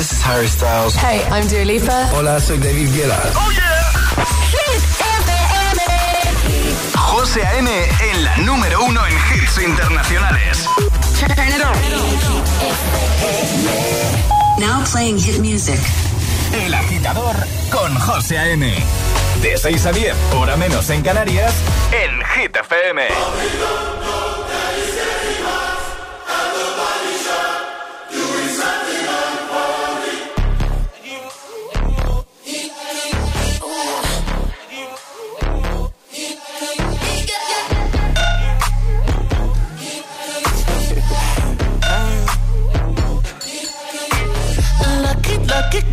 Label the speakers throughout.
Speaker 1: this is Harry Styles.
Speaker 2: Hey, I'm Dua Lipa.
Speaker 3: Hola, soy David Guetta.
Speaker 4: ¡Oh, yeah! José A.M. en la número uno en hits internacionales.
Speaker 5: Turn it on. Now playing hit music.
Speaker 4: El agitador con José A.M. De 6 a 10, hora menos en Canarias, en Hit FM.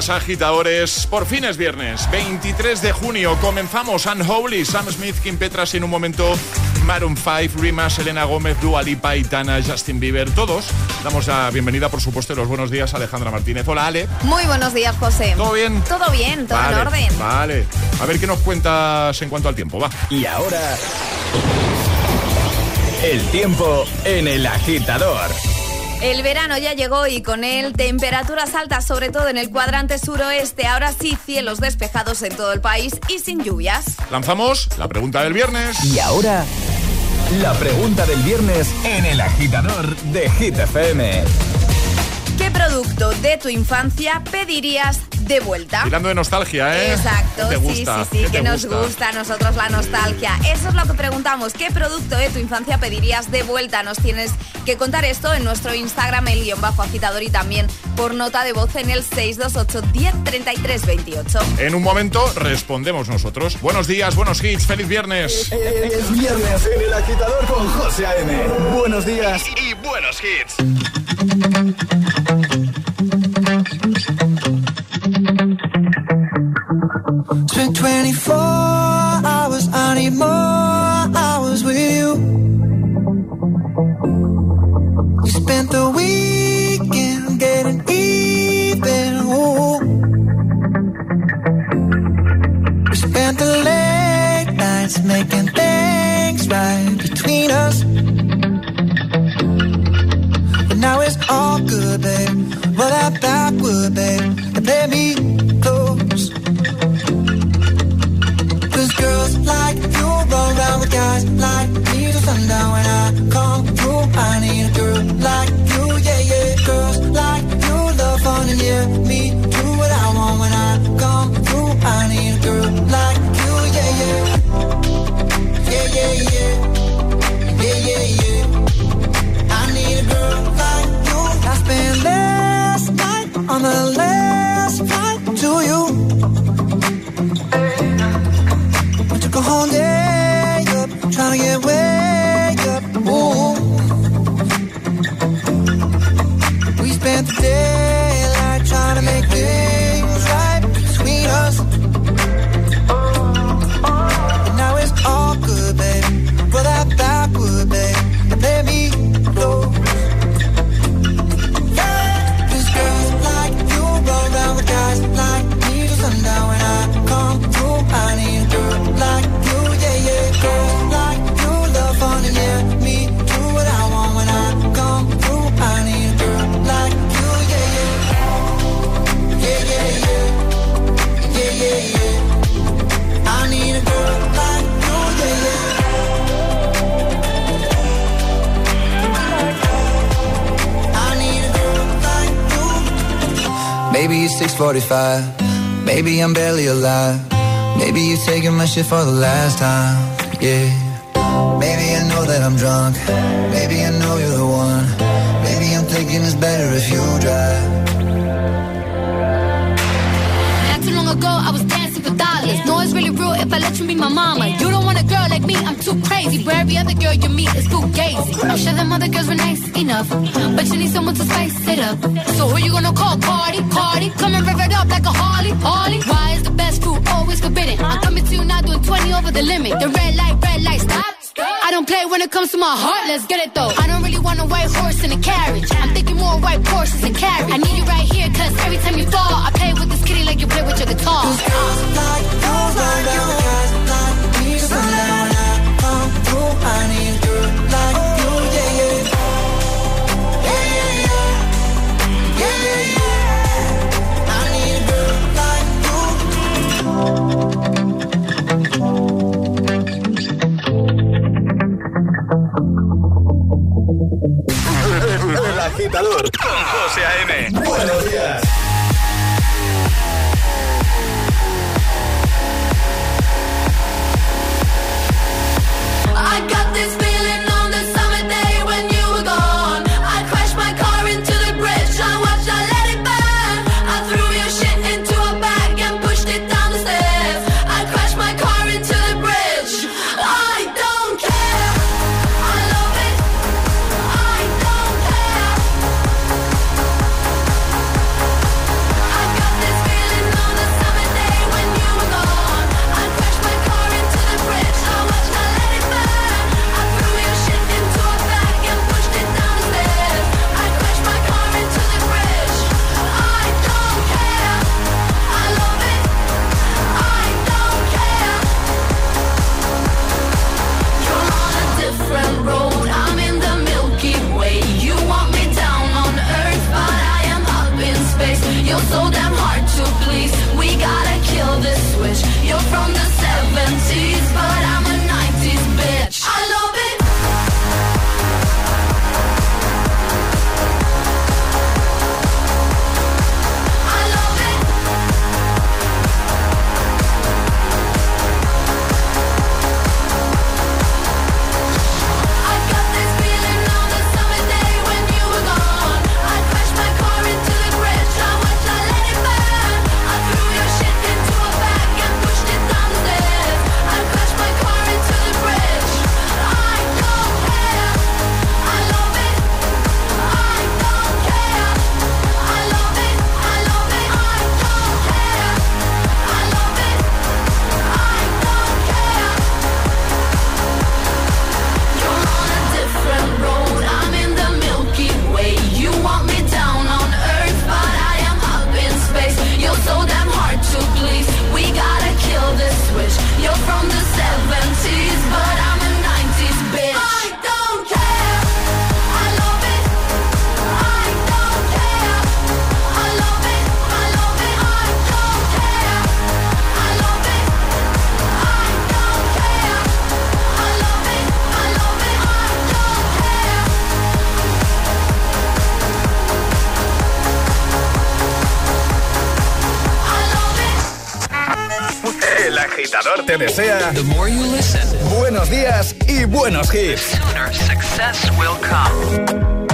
Speaker 6: días, agitadores. Por fin es viernes, 23 de junio. Comenzamos Unholy, Sam Smith, Kim Petras y en un momento Maroon 5, Rima, Selena Gómez, Dua Lipa, Itana, Justin Bieber. Todos damos la bienvenida, por supuesto, y los buenos días a Alejandra Martínez. Hola, Ale.
Speaker 7: Muy buenos días, José.
Speaker 6: ¿Todo bien?
Speaker 7: Todo bien, todo
Speaker 6: vale,
Speaker 7: en orden.
Speaker 6: Vale. A ver qué nos cuentas en cuanto al tiempo, va.
Speaker 4: Y ahora, el tiempo en el agitador.
Speaker 7: El verano ya llegó y con él temperaturas altas, sobre todo en el cuadrante suroeste. Ahora sí, cielos despejados en todo el país y sin lluvias.
Speaker 6: Lanzamos la pregunta del viernes.
Speaker 4: Y ahora, la pregunta del viernes en el agitador de Hit FM.
Speaker 7: ¿Qué producto de tu infancia pedirías de vuelta?
Speaker 6: Tirando de nostalgia, ¿eh?
Speaker 7: Exacto,
Speaker 6: ¿Qué te
Speaker 7: sí,
Speaker 6: gusta?
Speaker 7: sí, sí,
Speaker 6: ¿Qué
Speaker 7: que nos
Speaker 6: gusta?
Speaker 7: gusta a nosotros la nostalgia. Eso es lo que preguntamos. ¿Qué producto de tu infancia pedirías de vuelta? Nos tienes que contar esto en nuestro Instagram, el guion bajo agitador y también por nota de voz en el 628 10 33 28.
Speaker 6: En un momento respondemos nosotros. Buenos días, buenos hits, feliz viernes.
Speaker 3: Es viernes en el agitador con José A.M. Buenos días.
Speaker 4: Y buenos hits.
Speaker 8: been 24 hours, I need more hours with you. You spent the weekend getting even. Ooh. We spent the late nights making things right between us. But now it's all good, babe.
Speaker 9: Roll out that wood, babe, and let me 45. Maybe I'm barely alive. Maybe you're taking my shit for the last time. Yeah. Maybe I know that I'm drunk. Maybe I know you're the one. Maybe I'm thinking it's better if you drive.
Speaker 10: Not too long ago, I was dancing for dollars. No, it's really real if I let you be my mama. You like me, I'm too crazy. Where every other girl you meet is too gazy. I'm sure them other girls were nice enough, but you need someone to spice it up. So who you gonna call? Cardi, Cardi, come and rev it up like a Harley, Harley. Why is the best food always forbidden? I'm coming to you now doing 20 over the limit. The red light, red light, stop. I don't play when it comes to my heart, let's get it though. I don't really want a white horse in a carriage. I'm thinking more white horses and carriage. I need you right here, cause every time you fall, I play with this kitty like you play with your guitar.
Speaker 9: Cause girls like, girls like you.
Speaker 4: con José A.M.
Speaker 11: Buenos días.
Speaker 4: te desea
Speaker 12: The more you listen,
Speaker 11: buenos días y buenos hits.
Speaker 12: The sooner success will come.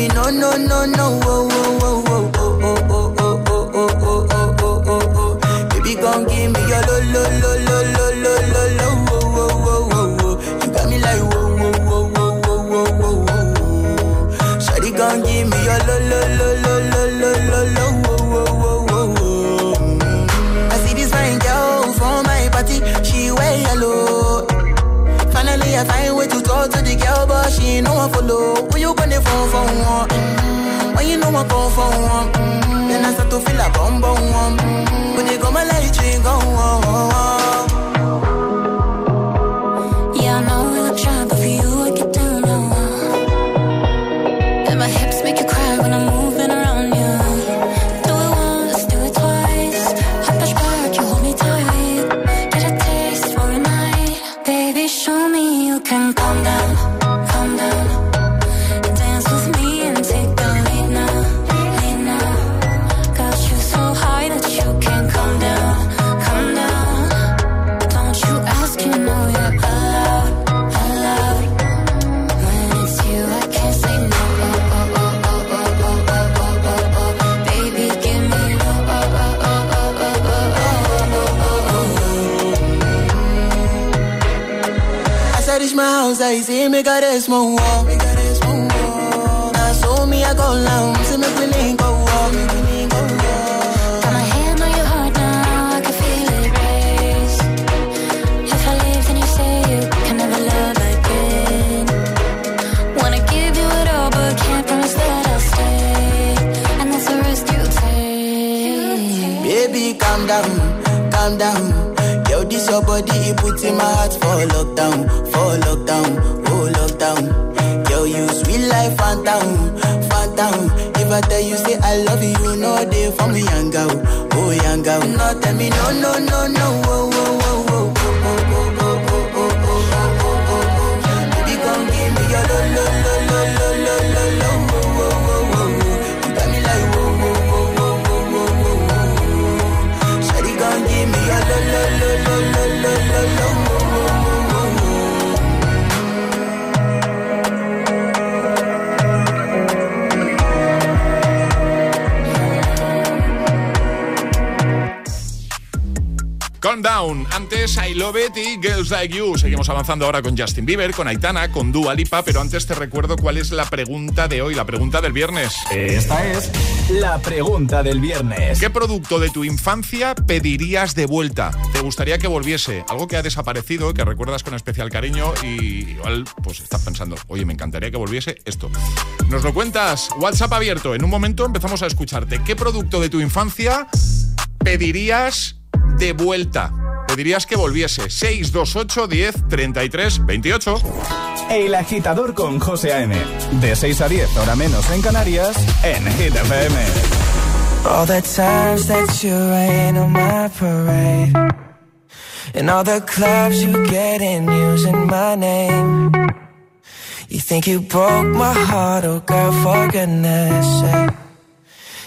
Speaker 9: me no, no, no, no, oh, oh. what goes for Tell you say I love you, know they for me, young girl, oh, oh young girl. No, tell me no, no, no, no,
Speaker 6: Calm Down. Antes I Love It y Girls Like You. Seguimos avanzando ahora con Justin Bieber, con Aitana, con Dua Lipa, pero antes te recuerdo cuál es la pregunta de hoy, la pregunta del viernes.
Speaker 4: Esta es la pregunta del viernes.
Speaker 6: ¿Qué producto de tu infancia pedirías de vuelta? ¿Te gustaría que volviese? Algo que ha desaparecido, que recuerdas con especial cariño y igual pues estás pensando, oye, me encantaría que volviese esto. Nos lo cuentas, WhatsApp abierto. En un momento empezamos a escucharte. ¿Qué producto de tu infancia pedirías de vuelta? Pedirías que volviese 628 10 33 28.
Speaker 4: El agitador con José A.M. De 6 a 10, hora menos en Canarias, en Hit FM.
Speaker 13: All the times that you rain on my parade. And all the clubs you get in using my name. You think you broke my heart, oh girl, for goodness sake.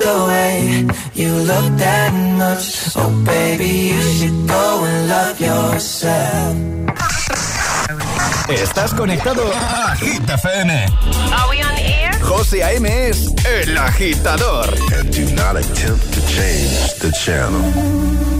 Speaker 13: the way you look that much, oh baby, you should go and love yourself.
Speaker 4: Estás conectado a Hit FM.
Speaker 14: Are we on air?
Speaker 4: José A.M. es el agitador.
Speaker 15: And do not attempt to change the channel.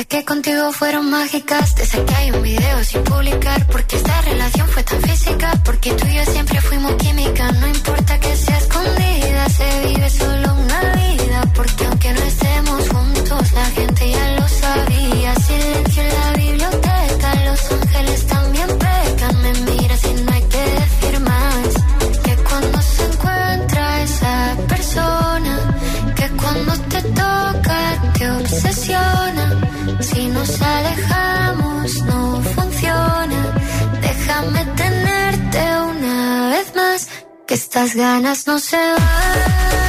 Speaker 16: Esas que contigo fueron mágicas, de esas que hay un video sin publicar, porque esta relación fue tan física, porque tú y yo siempre fuimos química, no importa que sea escondida, se vive solo una vida, porque aunque no estemos juntos, la gente ya lo sabía, silencio en la biblioteca, los ángeles también pecan, me miras y no hay que decir más, que cuando se encuentra esa persona, que cuando te toca te obsesiona. Si nos alejamos no funciona. Déjame tenerte una vez más. Que estas ganas no se van.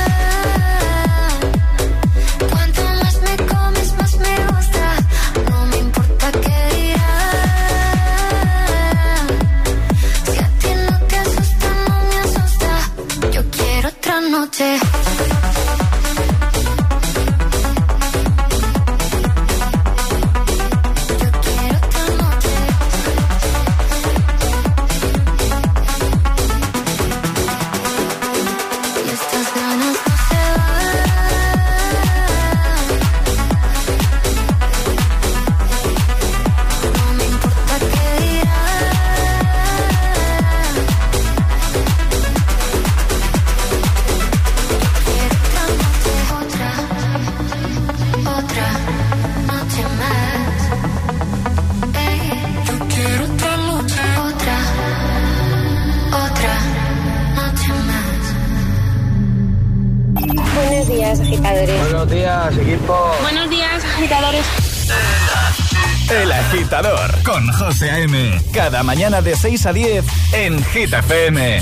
Speaker 4: Mañana de 6 a 10 en Hit FM.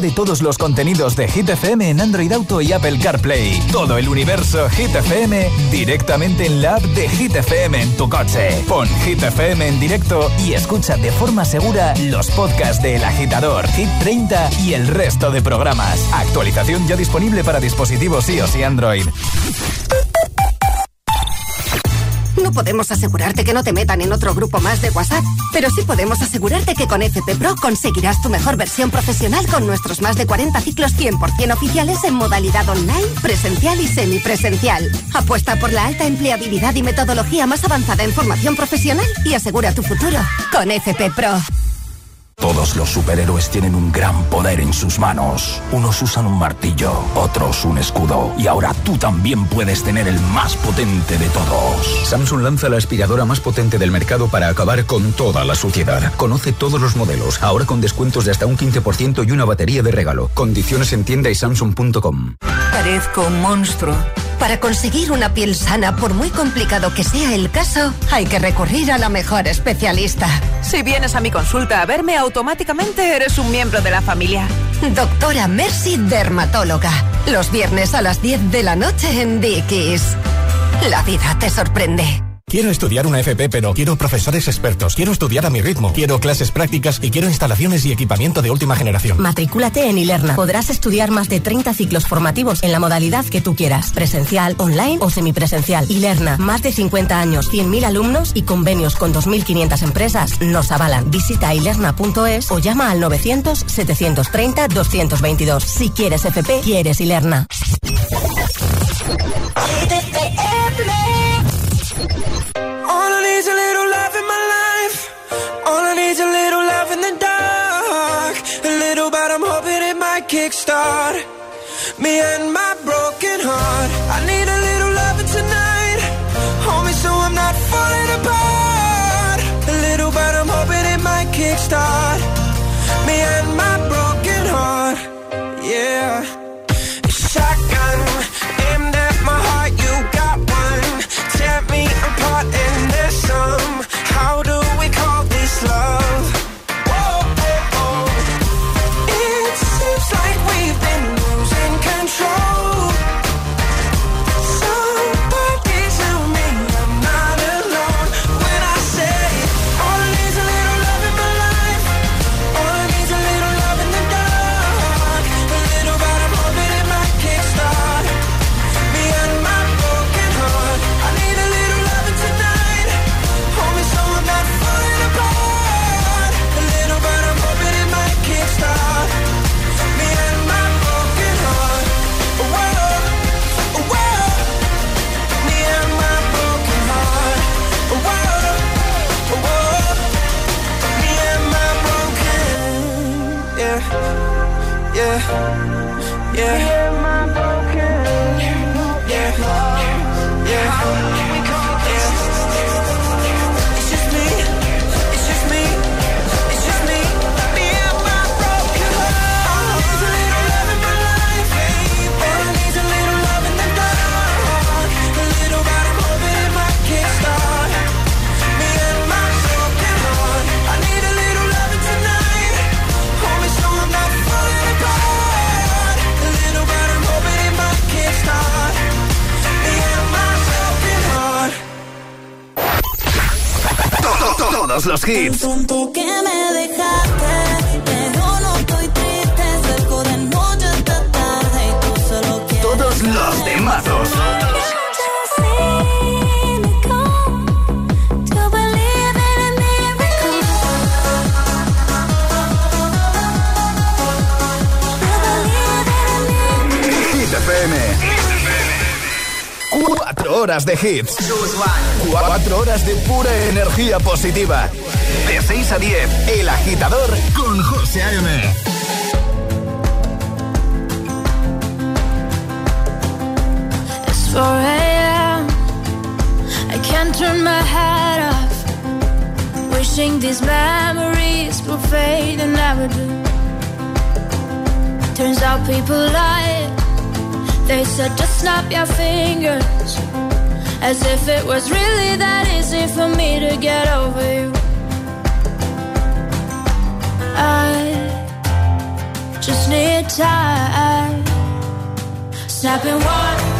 Speaker 4: De todos los contenidos de Hit FM en Android Auto y Apple CarPlay. Todo el universo Hit FM directamente en la app de Hit FM en tu coche. Pon Hit FM en directo y escucha de forma segura los podcasts de El Agitador, Hit 30 y el resto de programas. Actualización ya disponible para dispositivos iOS y Android.
Speaker 17: No podemos asegurarte que no te metan en otro grupo más de WhatsApp, pero sí podemos asegurarte que con FP Pro conseguirás tu mejor versión profesional con nuestros más de 40 ciclos 100% oficiales en modalidad online, presencial y semipresencial. Apuesta por la alta empleabilidad y metodología más avanzada en formación profesional y asegura tu futuro con FP Pro.
Speaker 18: Todos los superhéroes tienen un gran poder en sus manos. Unos usan un martillo, otros un escudo. Y ahora tú también puedes tener el más potente de todos.
Speaker 19: Samsung lanza la aspiradora más potente del mercado para acabar con toda la suciedad. Conoce todos los modelos, ahora con descuentos de hasta un 15% y una batería de regalo. Condiciones en tienda y samsung.com.
Speaker 17: Parezco un monstruo. Para conseguir una piel sana, por muy complicado que sea el caso, hay que recurrir a la mejor especialista.
Speaker 20: Si vienes a mi consulta a verme, automáticamente eres un miembro de la familia.
Speaker 17: Doctora Mercy Dermatóloga. Los viernes a las 10 de la noche en Dickies. La vida te sorprende.
Speaker 21: Quiero estudiar una FP, pero quiero profesores expertos. Quiero estudiar a mi ritmo. Quiero clases prácticas y quiero instalaciones y equipamiento de última generación.
Speaker 22: Matricúlate en Ilerna. Podrás estudiar más de 30 ciclos formativos en la modalidad que tú quieras. Presencial, online o semipresencial. Ilerna. Más de 50 años, 100.000 alumnos y convenios con 2.500 empresas nos avalan. Visita ilerna.es o llama al 900-730-222. Si quieres FP, quieres Ilerna.
Speaker 8: Need's a little love in my life. All I need's a little love in the dark. A little, but I'm hoping it might kickstart me and my broken heart. I need a
Speaker 4: solo quieres
Speaker 23: Todos los temazos. Cuatro horas de hits. Cuatro horas de pura energía positiva. De 6 a 10, El Agitador con José.
Speaker 11: It's 4 a.m. I can't turn my head off. Wishing these memories will fade and never do. Turns out people lie. They said just snap your fingers. As if it was really that easy for me to get over you. I just need time. Snapping one,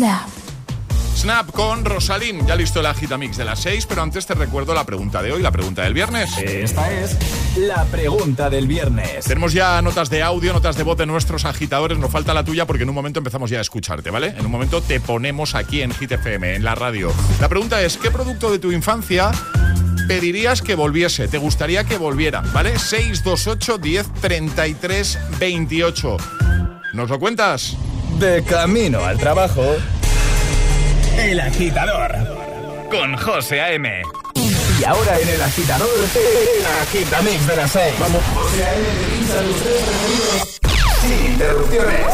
Speaker 11: snap. Snap
Speaker 6: con Rosalín. Ya listo el agitamix de las 6, pero antes te recuerdo la pregunta de hoy, la pregunta del viernes.
Speaker 23: Esta es la pregunta del viernes.
Speaker 6: Tenemos ya notas de audio, notas de voz de nuestros agitadores. Nos falta la tuya porque en un momento empezamos ya a escucharte, ¿vale? En un momento te ponemos aquí en Hit FM, en la radio. La pregunta es, ¿qué producto de tu infancia pedirías que volviese? ¿Te gustaría que volviera? ¿Vale? 628 10 33 28. ¿Nos lo cuentas?
Speaker 23: De camino al trabajo. El agitador. Con José A.M. Y ahora en el agitador, el agitamix de las 6. Vamos. José A.M. Sin interrupciones.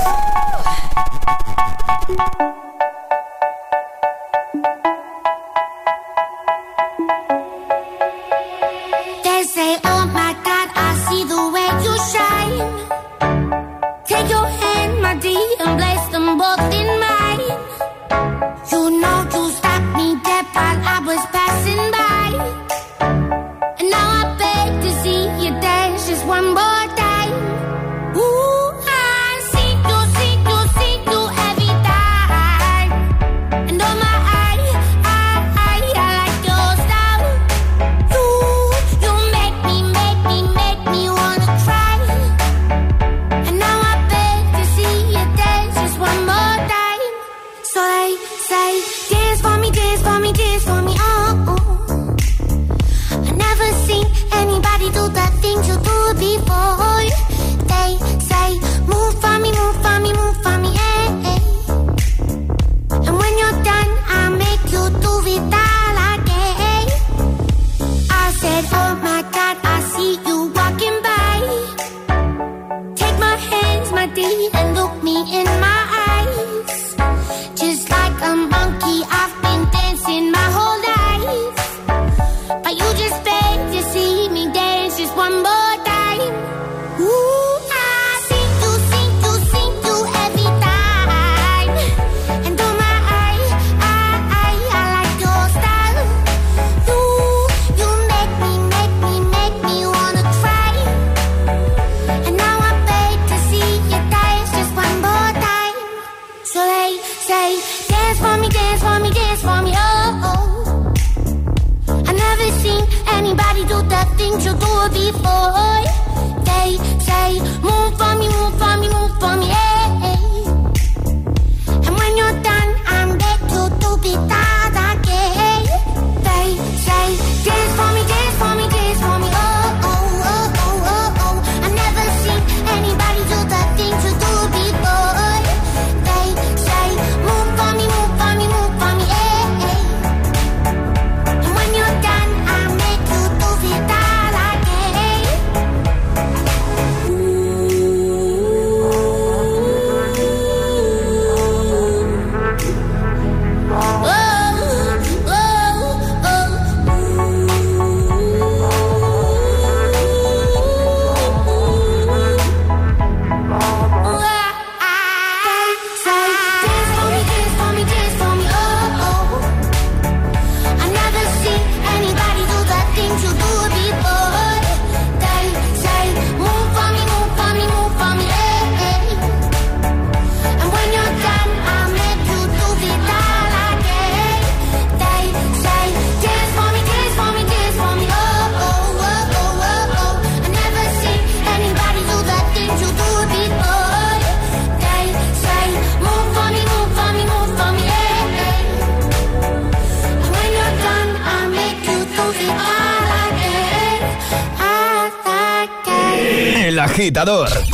Speaker 13: agitador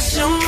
Speaker 8: obsesión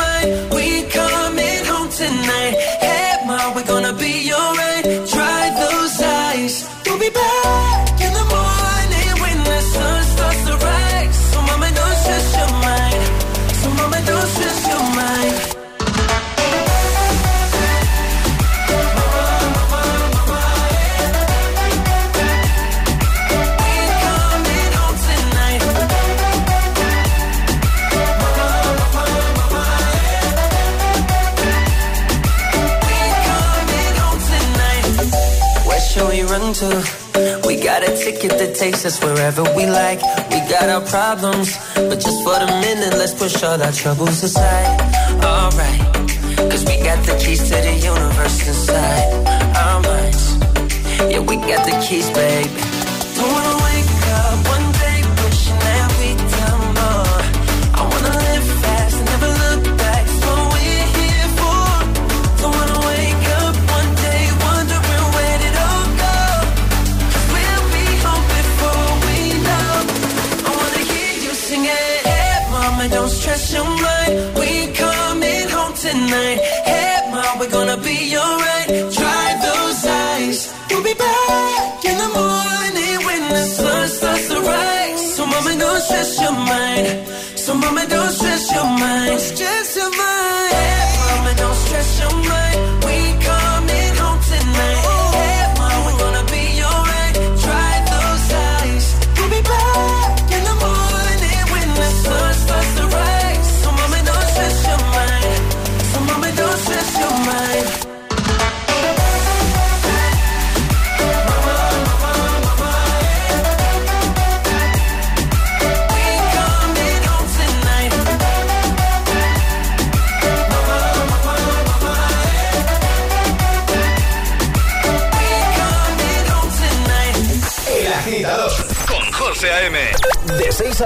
Speaker 8: takes us wherever we like. We got our problems, but just for the minute, let's push all our troubles aside. Alright, cause we got the keys to the universe inside our minds. Yeah, we got the keys, baby. stress your mind. So mama, don't stress your mind. Stress your mind.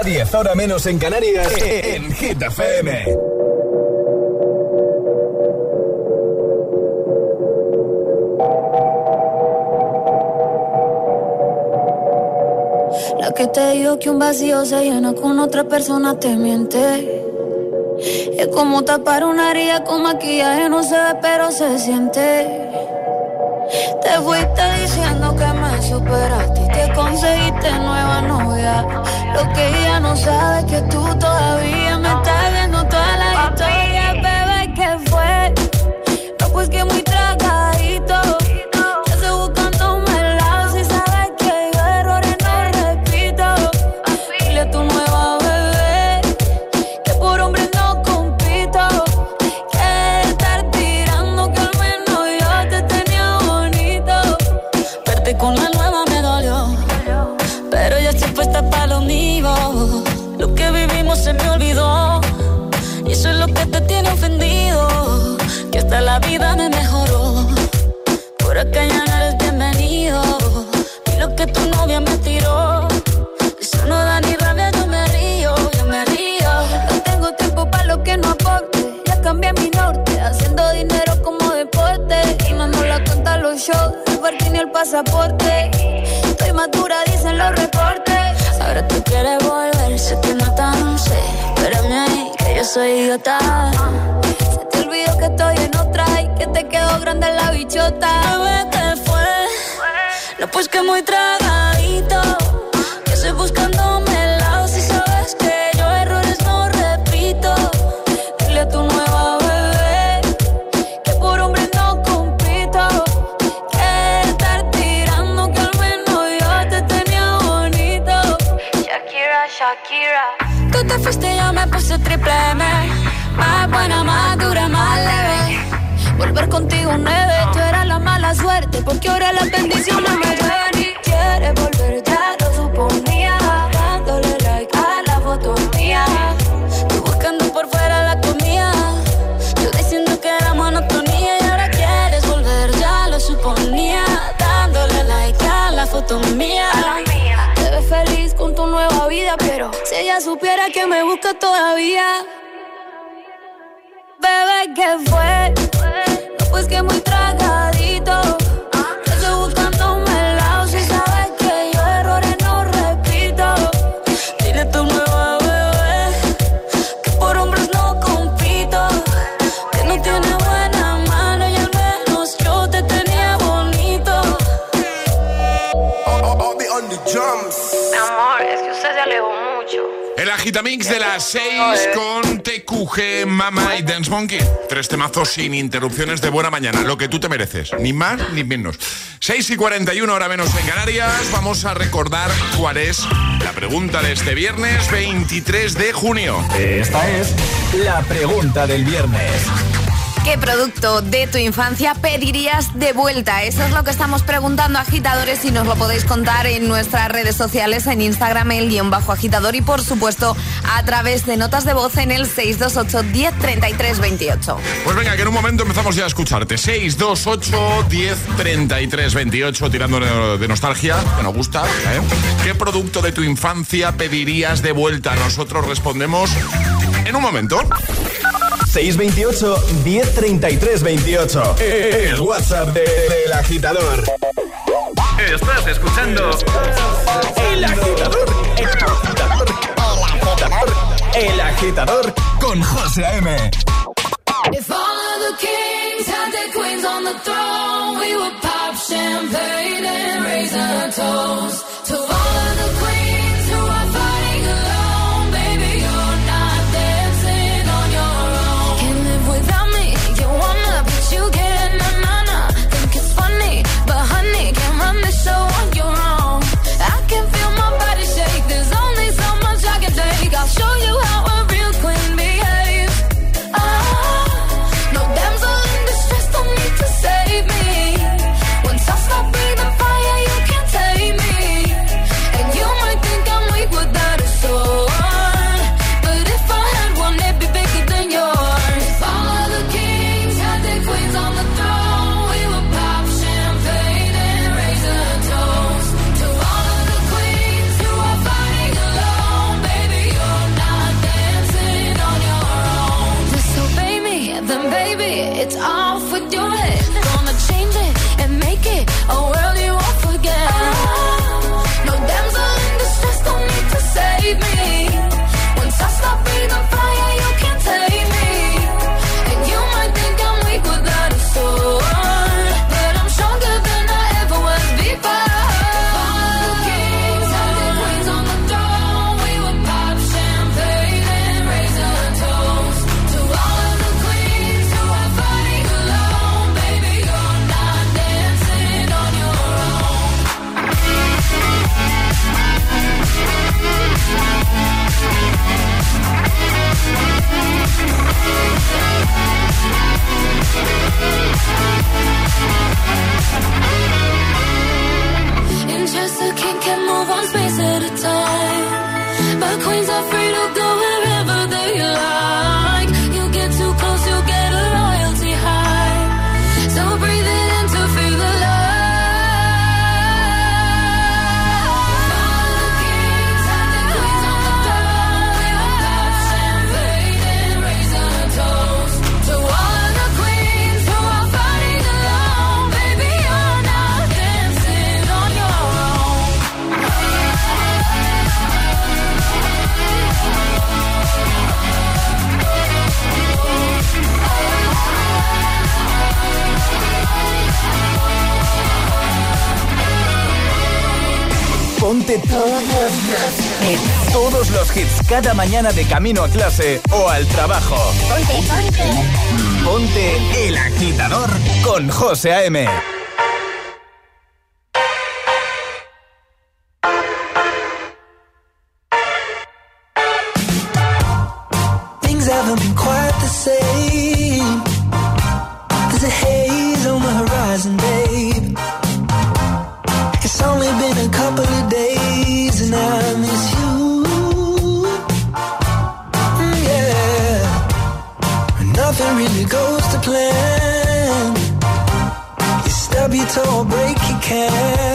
Speaker 4: 10, ahora menos en Canarias, en Hit FM.
Speaker 24: La que te dijo que un vacío se llena con otra persona te miente. Es como tapar una herida con maquillaje, no se ve, pero se siente. Te fuiste superaste y que conseguiste nueva novia. Lo que ella no sabe que tú todavía Quieres volver, sé que no tan sé. Espérame ahí, que yo soy idiota. Se te olvidó que estoy en otra y que te quedó grande la bichota. Bebé, ¿qué fue? No, pues que muy tragadito. Que estoy buscándome Tú te fuiste yo me puse triple M. Más buena, más dura, más leve. Volver contigo nueve, tú eras la mala suerte, porque ahora las bendiciones me llueven y quieres volver, ya lo suponía, dándole like a la foto mía, tú buscando por fuera la comida, yo diciendo que era monotonía y ahora quieres volver, ya lo suponía, dándole like a la foto mía. Supiera que me busca todavía. Bebé, ¿qué fue? No, pues que muy tragadito.
Speaker 6: Agitamix de las 6 con TQG, Mama y Dance Monkey. Tres temazos sin interrupciones de buena mañana. Lo que tú te mereces. Ni más ni menos. 6 y 41 hora menos en Canarias. Vamos a recordar cuál es la pregunta de este viernes 23 de junio.
Speaker 4: Esta es la pregunta del viernes.
Speaker 7: ¿Qué producto de tu infancia pedirías de vuelta? Eso es lo que estamos preguntando agitadores y nos lo podéis contar en nuestras redes sociales, en Instagram, el guion bajo agitador y por supuesto a través de notas de voz en el 628 10 33 28.
Speaker 6: Pues venga, que en un momento empezamos ya a escucharte. 628 10 33 28, tirando de de nostalgia, que nos gusta. ¿eh? ¿Qué producto de tu infancia pedirías de vuelta? Nosotros respondemos en un momento.
Speaker 4: 628 1033 28. El WhatsApp de- del agitador.
Speaker 12: Estás escuchando
Speaker 4: El agitador. El agitador. El agitador con José A.M.
Speaker 10: If all of the kings had their queens on the throne, we would pop champagne and raise our toast. To all of the queens
Speaker 13: cada mañana de camino a clase o al trabajo.
Speaker 4: Ponte, ponte.
Speaker 13: El agitador con José A.M. care.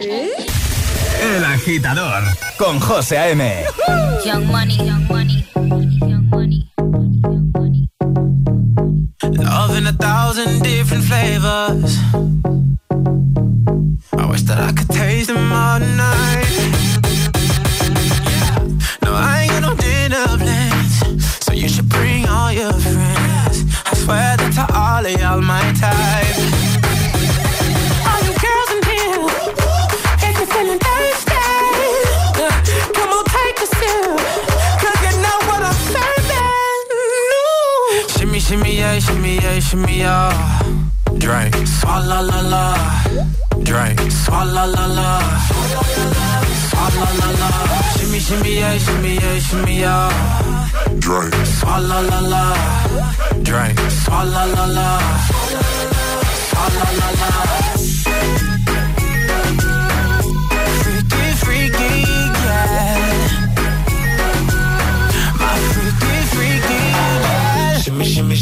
Speaker 13: ¿Eh? El agitador con José A.M.
Speaker 25: Young money, young money,
Speaker 8: young money.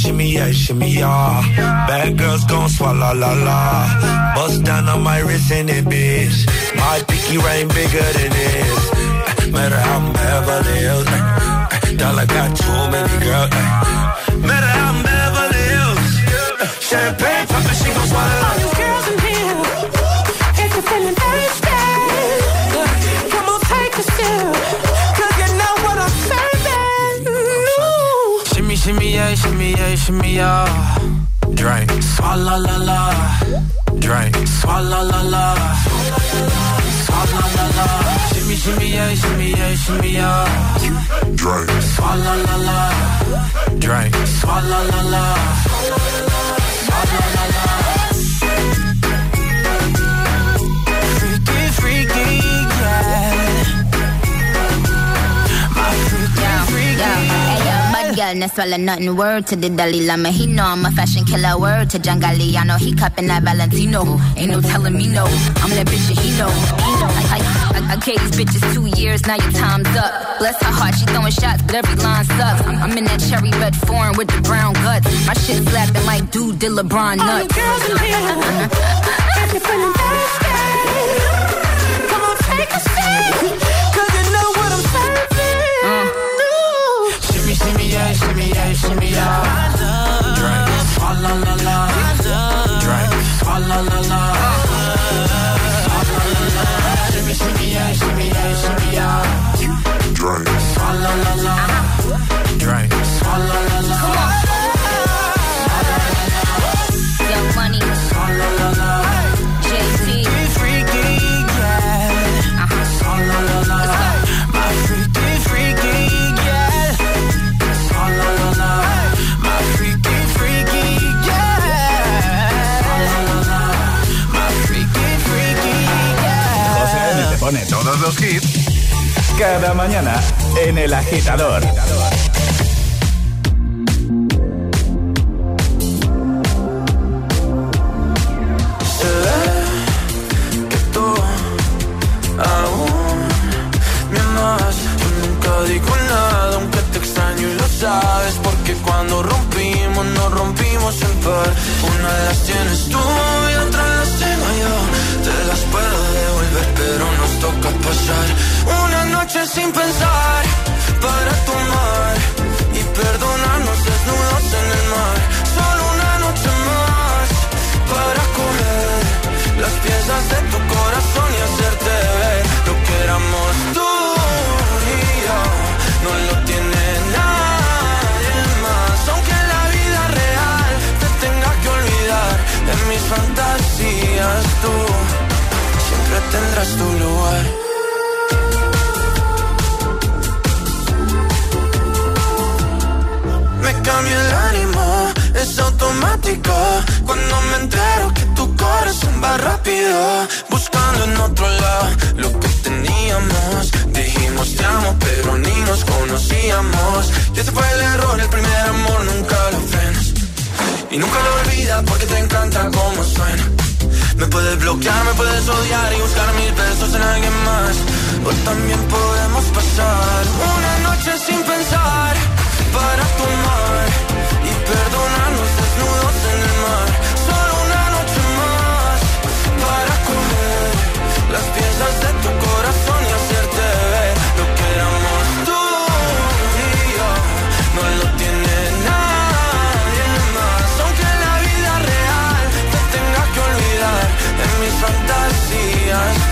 Speaker 8: shimmy yeah, shimmy yeah.
Speaker 26: Bad girls gon' swallow la la. Bust down on my wrist and it, bitch. My pinky ring bigger than this. Eh, matter how I'm Beverly Hills. Eh, eh. Dollar got too many girls. Matter how I'm Beverly Hills. Champagne poppin', she gon' swallow
Speaker 8: la shimmy, yeah, shimmy, yeah, shimmy, yeah. Drink. Swalla la la. Drink. Swalla la la. Swalla la la. Shimmy, shimmy, yeah, shimmy, yeah, shimmy, yeah.
Speaker 15: Drink.
Speaker 8: Swalla la la.
Speaker 15: Drink.
Speaker 8: Swalla la la. Swalla la la.
Speaker 25: No swallow nothing. Word to the Dalai Lama. He know I'm a fashion killer. Word to John Galliano. He cupping that Valentino. Ain't no telling me no. I'm that bitch that he know. I, I, I, I gave these bitches two years. Now your time's up. Bless her heart, she throwing shots, but every line sucks. I'm, I'm in that cherry red foreign with the brown guts. My shit slapping like dude did LeBron nuts.
Speaker 14: All the girls in here, if you're feeling thirsty, come on, take a seat,
Speaker 8: yeah, shimmy, yeah, shimmy, yeah. Drink. Swalla la la. Drink. Swalla la la. La la. Shimmy, shimmy, yeah, shimmy, yeah, shimmy, yeah.
Speaker 15: Drink.
Speaker 8: Swalla la la.
Speaker 15: Drink.
Speaker 8: Swalla la la.
Speaker 4: Cada mañana en El Agitador.
Speaker 8: Me cambia el ánimo, es automático. Cuando me entero que tu corazón va rápido, buscando en otro lado lo que teníamos. Dijimos te amo, pero ni nos conocíamos. Y ese fue el error, el primer amor nunca lo frenas. Y nunca lo olvidas porque te encanta cómo suena. Me puedes bloquear, me puedes odiar y buscar mil besos en alguien más. O también podemos pasar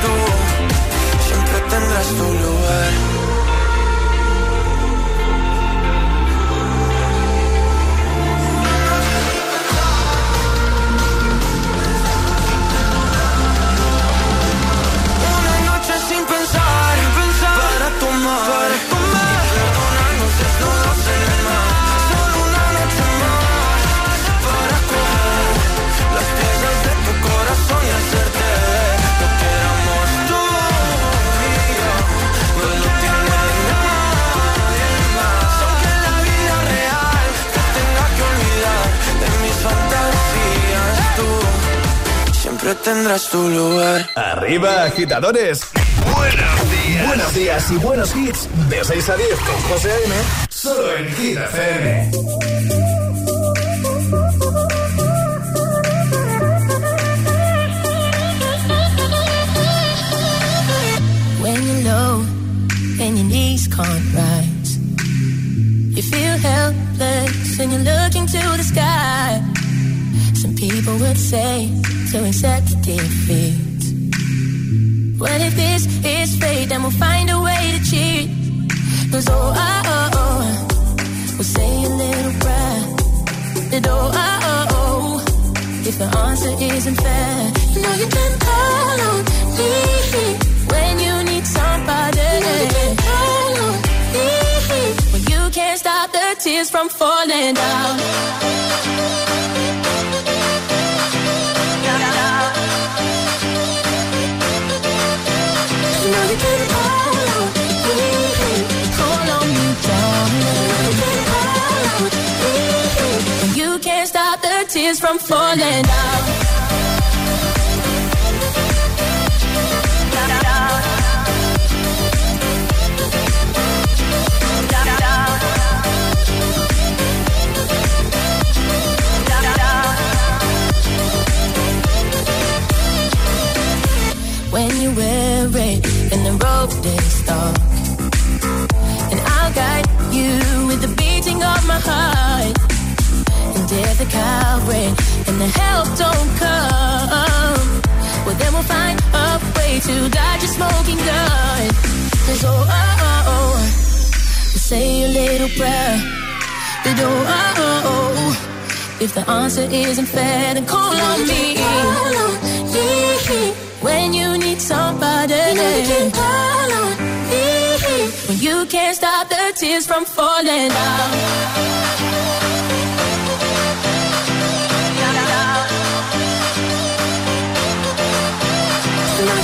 Speaker 8: tú siempre tendrás tu lugar. Siempre tendrás tu lugar.
Speaker 4: Arriba, agitadores. Buenos días. Buenos días y buenos hits. De 6 a 10 con José A.M. Solo en Hit FM.
Speaker 23: When you're low and your knees can't rise, you feel helpless and you're looking to the sky. Some people would say to accept defeat. What if this is fate? Then we'll find a way to cheat. Cause oh, oh, oh, oh, we'll say a little prayer. That oh, oh, oh, oh, if the answer isn't fair, you know you can call on me when you need somebody.
Speaker 11: You know you can call on me when you can't stop the tears from falling down. From falling down. when you wear it and the road is dark. And I'll guide you with the beating of my heart. If the cowbreak and the help don't come, well then we'll find a way to dodge a smoking gun. Cause oh, uh, uh, oh, oh, oh say a little prayer. The door, oh, oh, oh. If the answer isn't fair, then call on me. Call on me when you need somebody. You know you can call on me when you can't stop the tears from falling down.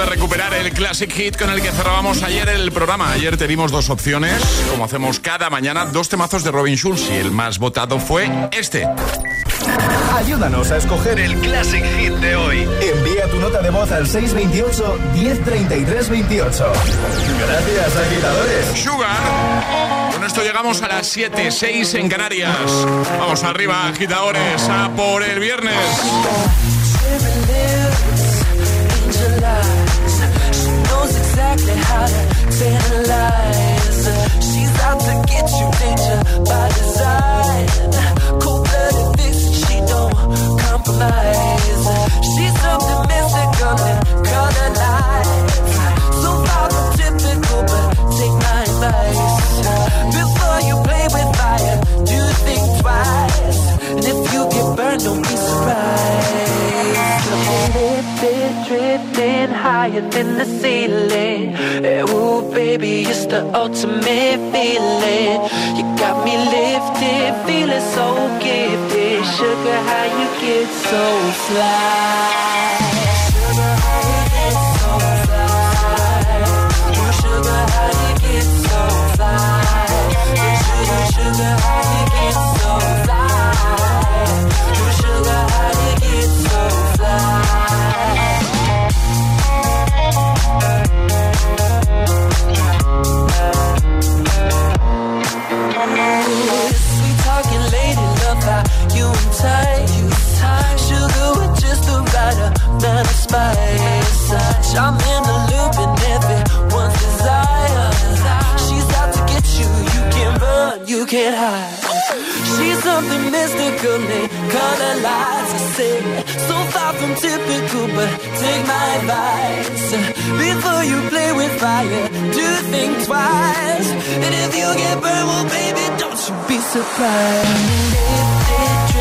Speaker 6: de recuperar el Classic Hit con el que cerrábamos ayer el programa. Ayer te dimos dos opciones, como hacemos cada mañana, dos temazos de Robin Schulz y el más votado fue este.
Speaker 4: Ayúdanos a escoger el Classic Hit de hoy. Envía tu nota de voz al 628 1033 28. Gracias, agitadores.
Speaker 6: Sugar. Con esto llegamos a las 7, 6 en Canarias. Vamos arriba, agitadores, a por el viernes.
Speaker 8: Knows exactly how to tantalize. She's out to get you, danger by design. Cold blooded vixen, she don't compromise. She's something mystical and color lights. So far from typical, but take my advice. Before you play with fire, do think twice. And if you get burned, don't be surprised. Lifted, drifting higher than the ceiling. Hey, ooh, baby, it's the ultimate feeling. You got me lifted, feeling so gifted. Sugar, how you get so fly? Tight. Sugar just of spice. I'm in the loop and. She's out to get you, you can't run, you can't hide. She's something mystical, so far from typical, but take my advice. Before you play with fire, do think twice. And if you get burned, well, baby, don't you be surprised.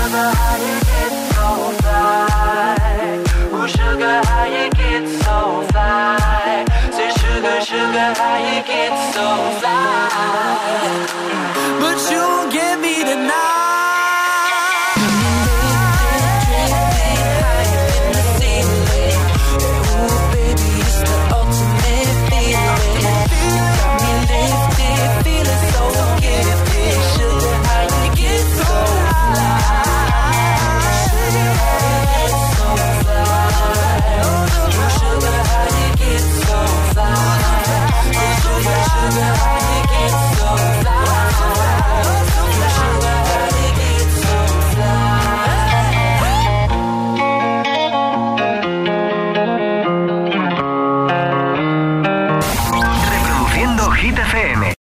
Speaker 8: sugar, how you get so fly? Ooh, sugar, how you get so fly? Say, sugar, sugar, how you get so fly?